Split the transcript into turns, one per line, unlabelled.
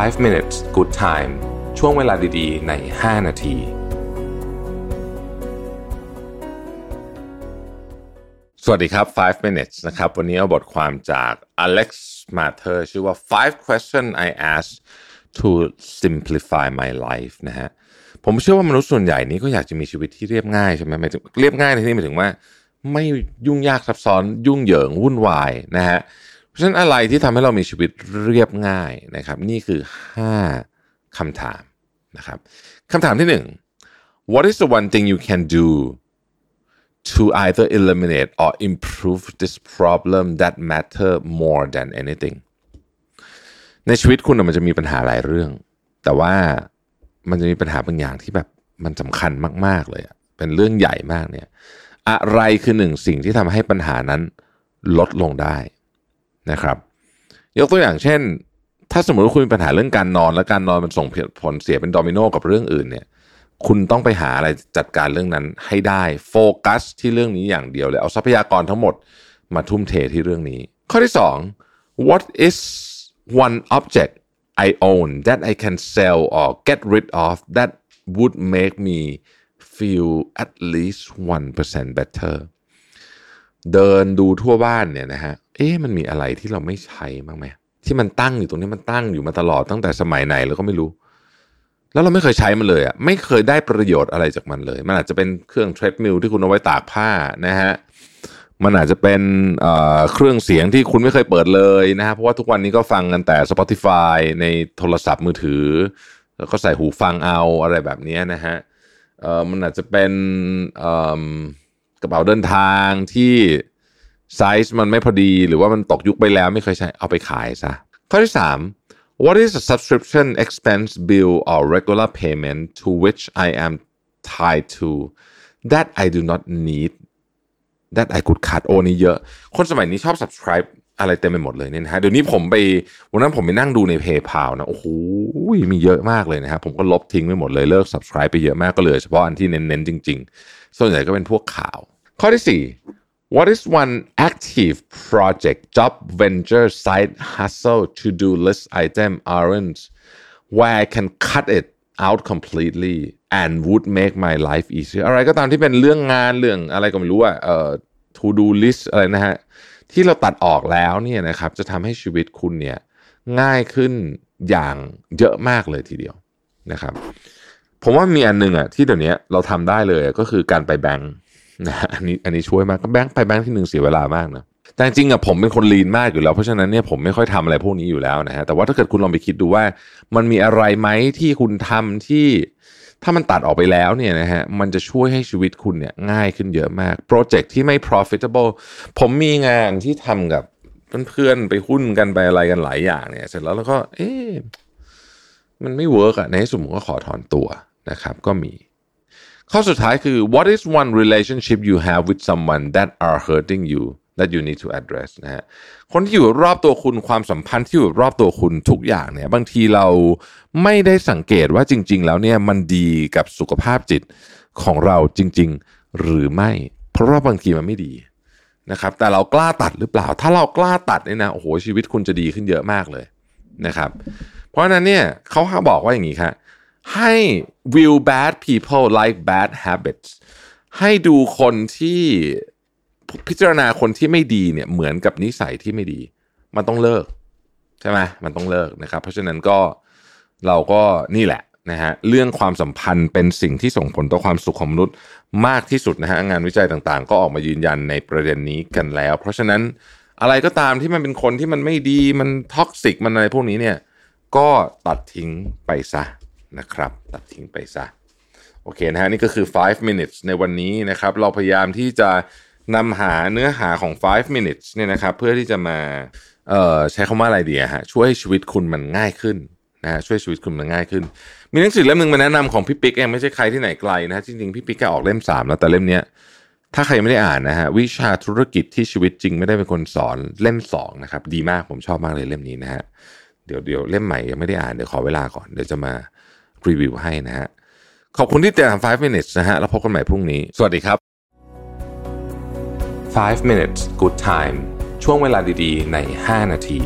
5 minutes good time ช่วงเวลาดีๆ ใน 5 นาที สวัสดีครับ 5 minutes นะครับ วันนี้เอาบทความจาก Alex Matter ชื่อว่า five question I asked to simplify my life นะฮะ ผมเชื่อว่ามนุษย์ส่วนใหญ่นี้ก็อยากจะมีชีวิตที่เรียบง่ายใช่ไหมหมายถึงเรียบง่ายในที่นี้หมายถึงว่า ไม่ยุ่งยากซับซ้อนยุ่งเหยิงวุ่นวายนะฮะ เพราะฉะนั้นอะไรที่ทำให้เรามีชีวิตเรียบง่ายนะครับ นี่คือ 5คำถามนะครับคำถามที่ 1 What is the one thing you can do to either eliminate or improve this problem that matter more than anything ในชีวิตคุณมันจะมีปัญหาหลายเรื่อง แต่ว่ามันจะมีปัญหาบางอย่างที่แบบมันสำคัญมาก ๆ เลย เป็นเรื่องใหญ่มากเนี่ย อะไรคือหนึ่งสิ่งที่ทำให้ปัญหานั้นลดลงได้ นะครับ ยกตัวอย่างเช่น ถ้าสมมติว่าคุณมีปัญหาเรื่องการนอน และการนอนมันส่งผลเสียเป็นโดมิโนกับเรื่องอื่นเนี่ย คุณต้องไปหาอะไรจัดการเรื่องนั้นให้ได้โฟกัสที่เรื่องนี้อย่างเดียวเลยเอาทรัพยากรทั้งหมดมาทุ่มเทที่เรื่องนี้ ข้อที่ 2 what is one object I own that I can sell or get rid of that would make me feel at least 1% better เดินดูทั่วบ้านเนี่ยนะฮะ เอ๊ะมันมีอะไรที่เราไม่ใช้บ้างไหมที่มันตั้งอยู่ตรงนี้มันตั้งอยู่มาตลอดตั้งแต่สมัยไหนเราก็ไม่รู้ แล้วเราไม่เคยใช้มันเลยอะไม่เคยได้ประโยชน์อะไรจากมันเลย มันอาจจะเป็นเครื่องเทรดมิลที่คุณเอาไว้ตากผ้านะฮะมันอาจจะเป็นเเครื่องเสียงที่คุณไม่เคยเปิดเลยนะฮะเพราะว่าทุกวันนี้ก็ฟังกันแต่ Spotify ในโทรศัพท์มือถือ แล้วก็ใส่หูฟังเอาอะไรแบบนี้นะฮะมันอาจจะเป็นกระเป๋าเดินทางที่ ไซส์มันไม่พอดีหรือว่ามันตกยุคไปแล้วไม่เคยใช้เอาไปขายซะข้อที่ 3 what is a subscription expense bill or regular payment to which I am tied to that I do not need that I could cut โอนี้เยอะ คนสมัยนี้ชอบ subscribe อะไรเต็มไปหมดเลยเนี่ยนะฮะเดี๋ยวนี้ผมไปวันนั้นผมไปนั่งดูใน PayPal นะ โอ้โห มีเยอะมากเลยนะครับ ผมก็ลบทิ้งไปหมดเลยเลิก subscribe ไปเยอะมากก็เหลือเฉพาะอันที่เน้น ๆ จริง ๆ ส่วนใหญ่ก็เป็นพวกข่าว ข้อที่ 4 What is one active project job venture side hustle to do list item errands where I can cut it out completely and would make my life easier อะไรก็ตามที่เป็นเรื่องงานเรื่องอะไรก็ไม่รู้อะเอ่อ to do list อะไรนะฮะที่เราตัดออกแล้วเนี่ยนะครับจะทำให้ชีวิตคุณเนี่ยง่ายขึ้นอย่างเยอะมากเลยทีเดียวนะครับ ผมว่ามีอันหนึ่งอะที่เดี๋ยวนี้เราทำได้เลยก็คือการไปแบงค์ นะอันนี้อันนี้ช่วยมากก็แบงค์ไปแบงค์ที่หนึ่งเสียเวลามากนะแต่จริงอะผมเป็นคน lean มากอยู่แล้วเพราะฉะนั้นเนี่ยผมไม่ค่อยทำอะไรพวกนี้อยู่แล้วนะฮะแต่ว่าถ้าเกิดคุณลองไปคิดดูว่า มันมีอะไรไหมที่คุณทำที่ ถ้ามันตัดออกไปแล้วเนี่ยนะฮะมันจะช่วยให้ชีวิตคุณเนี่ยง่ายขึ้นเยอะมากโปรเจกต์ที่ไม่ profitable ผมมีงานที่ทำกับเพื่อนๆไปหุ้นกันไปอะไรกันหลายอย่างเนี่ย เสร็จแล้วแล้วก็ เอ๊ะมันไม่เวิร์กอะในที่สุดผมก็ขอถอนตัวนะครับ ก็มี ข้อสุดท้ายคือ what is one relationship you have with someone that are hurting you that you need to address นะฮะคนที่อยู่รอบตัวคุณความสัมพันธ์ที่อยู่รอบตัวคุณทุกอย่างเนี่ยบางทีเราไม่ได้สังเกตว่าจริง ๆ แล้วเนี่ยมันดีกับสุขภาพจิตของเราจริง ๆ หรือไม่ เพราะว่าบางทีมันไม่ดีนะครับแต่เรากล้าตัดหรือเปล่า ถ้าเรากล้าตัดเนี่ยนะโอ้โหชีวิตคุณจะดีขึ้นเยอะมากเลยนะครับ เพราะฉะนั้นเนี่ยเขาบอกว่าอย่างนี้ครับ ให้ view bad people like bad habits ให้ดูคนที่พิจารณาคนที่ไม่ดีเนี่ยเหมือนกับนิสัยที่ไม่ดี มันต้องเลิก ใช่ไหมมันต้องเลิกนะครับ เพราะฉะนั้นก็เราก็นี่แหละนะฮะเรื่องความสัมพันธ์เป็นสิ่งที่ส่งผลต่อความสุขของมนุษย์มากที่สุดนะฮะงานวิจัยต่างๆ ก็ออกมายืนยันในประเด็นนี้กันแล้ว เพราะฉะนั้นอะไรก็ตามที่มันเป็นคนที่มันไม่ดีมันท็อกซิกมันอะไรพวกนี้เนี่ยก็ตัดทิ้งไปซะ นะครับ ตัดทิ้งไปซะ โอเคนะฮะนี่ก็คือ 5 minutes ในวันนี้นะครับ เราพยายามที่จะนำหาเนื้อหาของ 5 minutes เนี่ยนะครับ เพื่อที่จะมาเอ่อใช้คำว่าอะไรดีฮะช่วยชีวิตคุณมันง่ายขึ้นนะฮะช่วยชีวิตคุณมันง่ายขึ้น มีหนังสือเล่มหนึ่งมาแนะนำของพี่ปิ๊กเองไม่ใช่ใครที่ไหนไกลนะฮะจริงๆพี่ปิ๊กแกออกเล่มสามแล้วแต่เล่มเนี้ยถ้าใครไม่ได้อ่านนะฮะวิชาธุรกิจที่ชีวิตจริงไม่ได้เป็นคนสอนเล่มสองนะครับดีมากผมชอบมากเลยเล่มนี้นะฮะเดี๋ยวเดี๋ยวเล่มใหม่ยังไม่ได้อ่านเดี๋ยวขอเวลาก่อนเดี๋ยวจะมา รีวิวให้นะฮะ ขอบคุณที่ติดตาม 5 minutes นะฮะ แล้วพบกันใหม่พรุ่งนี้ สวัสดีครับ 5 minutes good time ช่วงเวลาดีๆ ใน 5 นาที